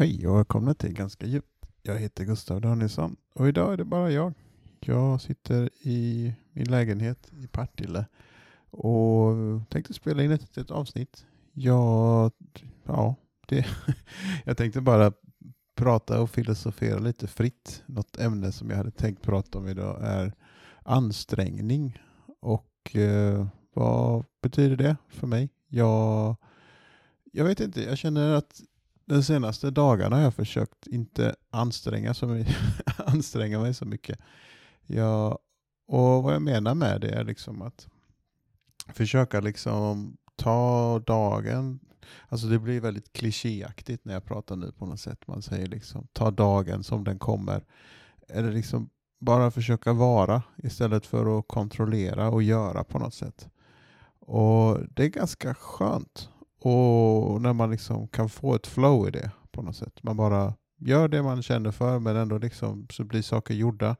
Hej och välkomna till Ganska djupt. Jag heter Gustav Danielsson och idag är det bara jag. Jag sitter i min lägenhet i Partille och tänkte spela in ett, ett avsnitt. Jag, ja, det, jag tänkte bara prata och filosofera lite fritt. Något ämne som jag hade tänkt prata om idag är ansträngning. Och eh, vad betyder det för mig? Jag, jag vet inte, jag känner att de senaste dagarna har jag försökt inte anstränga, så anstränga mig så mycket. Jag, och vad jag menar med det är liksom att försöka liksom ta dagen, alltså det blir väldigt klichéaktigt när jag pratar nu på något sätt. Man säger liksom ta dagen som den kommer. Eller liksom bara försöka vara istället för att kontrollera och göra på något sätt. Och det är ganska skönt och när man liksom kan få ett flow i det på något sätt. Man bara gör det man känner för men ändå liksom så blir saker gjorda.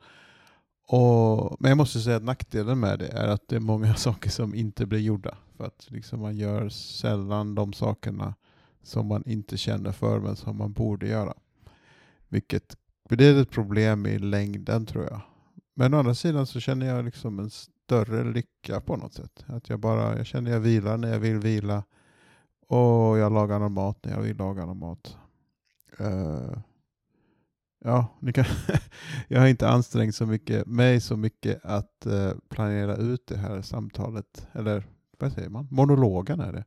Och, men jag måste säga att nackdelen med det är att det är många saker som inte blir gjorda. För att liksom man gör sällan de sakerna som man inte känner för men som man borde göra. Vilket blir ett problem i längden tror jag. Men å andra sidan så känner jag liksom en större lycka på något sätt. Att jag bara, jag känner jag vilar när jag vill vila. Och jag lagar någon mat när jag vill laga någon mat. Uh, ja, ni kan jag har inte ansträngt så mycket, mig så mycket att uh, planera ut det här samtalet. Eller vad säger man? Monologen är det.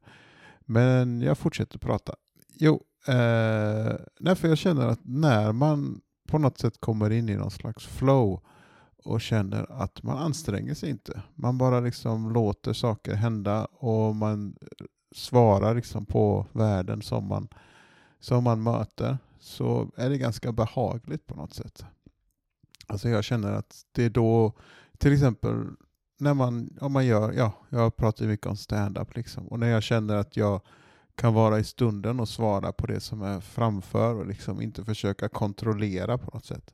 Men jag fortsätter prata. Jo, eh, uh, därför jag känner att när man på något sätt kommer in i någon slags flow och känner att man anstränger sig inte. Man bara liksom låter saker hända och man svarar liksom på världen som man, som man möter så är det ganska behagligt på något sätt. Alltså jag känner att det är då, till exempel när man, om man gör, ja, jag pratar mycket om stand-up liksom, och när jag känner att jag kan vara i stunden och svara på det som är framför och liksom inte försöka kontrollera på något sätt.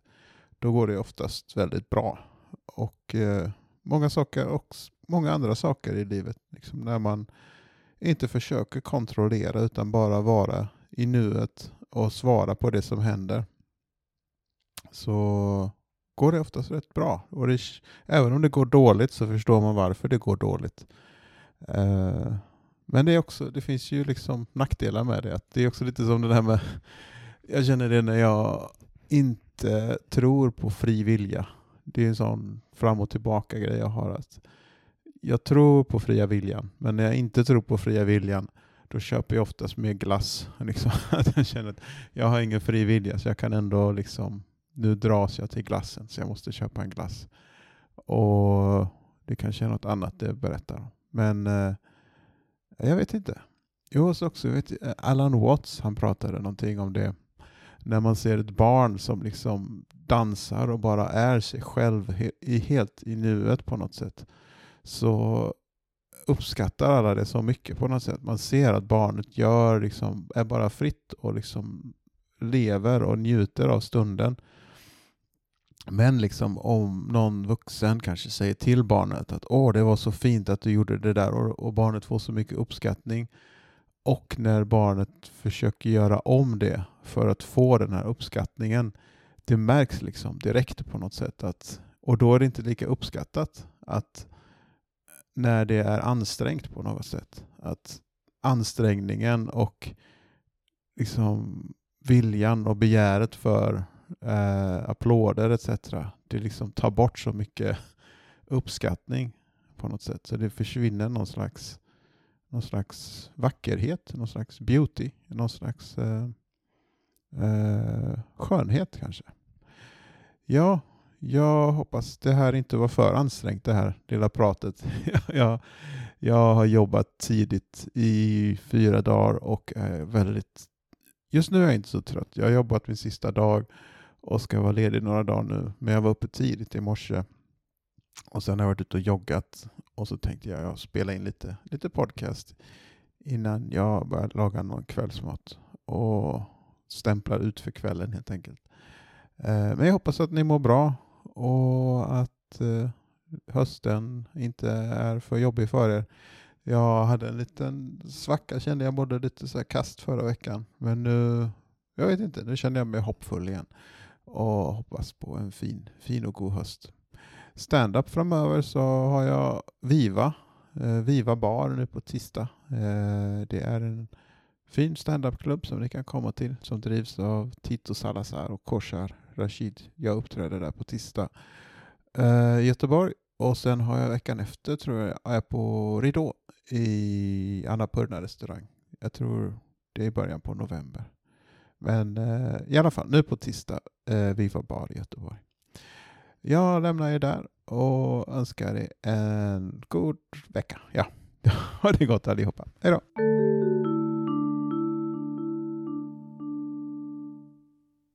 Då går det oftast väldigt bra. Och eh, många saker och många andra saker i livet, liksom när man inte försöker kontrollera utan bara vara i nuet och svara på det som händer så går det oftast rätt bra. Och det, även om det går dåligt så förstår man varför det går dåligt. Eh, men det, är också, det finns ju liksom nackdelar med det. Att det är också lite som det här med, jag känner det när jag inte tror på fri vilja. Det är en sån fram och tillbaka grej jag har. att jag tror på fria viljan, men när jag inte tror på fria viljan då köper jag oftast mer glass. Liksom. jag känner att jag har ingen fri vilja så jag kan ändå liksom, nu dras jag till glassen så jag måste köpa en glass. Och det kanske är något annat det berättar om. Men eh, jag vet inte. Jo, vet också, vet, Alan Watts han pratade någonting om det. När man ser ett barn som liksom dansar och bara är sig själv helt i nuet på något sätt så uppskattar alla det så mycket på något sätt. Man ser att barnet gör, liksom, är bara fritt och liksom lever och njuter av stunden. Men liksom om någon vuxen kanske säger till barnet att åh, det var så fint att du gjorde det där och, och barnet får så mycket uppskattning. Och när barnet försöker göra om det för att få den här uppskattningen, det märks liksom direkt på något sätt att och då är det inte lika uppskattat att när det är ansträngt på något sätt. Att ansträngningen och liksom viljan och begäret för eh, applåder etc. Det liksom tar bort så mycket uppskattning på något sätt. Så det försvinner någon slags, någon slags vackerhet, någon slags beauty, någon slags eh, eh, skönhet kanske. Ja, jag hoppas det här inte var för ansträngt det här lilla pratet. jag, jag har jobbat tidigt i fyra dagar och är väldigt... Just nu är jag inte så trött. Jag har jobbat min sista dag och ska vara ledig några dagar nu. Men jag var uppe tidigt i morse och sen har jag varit ute och joggat och så tänkte jag, jag spela in lite, lite podcast innan jag börjar laga någon kvällsmat och stämplar ut för kvällen helt enkelt. Eh, men jag hoppas att ni mår bra och att eh, hösten inte är för jobbig för er. Jag hade en liten svacka kände jag, mådde lite så här kast förra veckan. Men nu Jag vet inte, nu känner jag mig hoppfull igen och hoppas på en fin, fin och god höst. Stand-up framöver så har jag Viva, eh, Viva Bar nu på tisdag. Eh, det är en fin standupklubb som ni kan komma till som drivs av Tito Salazar och Koshar Rashid. Jag uppträder där på tisdag. Uh, Göteborg och sen har jag veckan efter tror jag är på Ridå i Annapurna restaurang. Jag tror det är i början på november. Men eh, i alla fall, nu på tisdag, eh, Viva Bar i Göteborg. Jag lämnar er där och önskar er en god vecka. Ja, ha det gott allihopa. Hej då!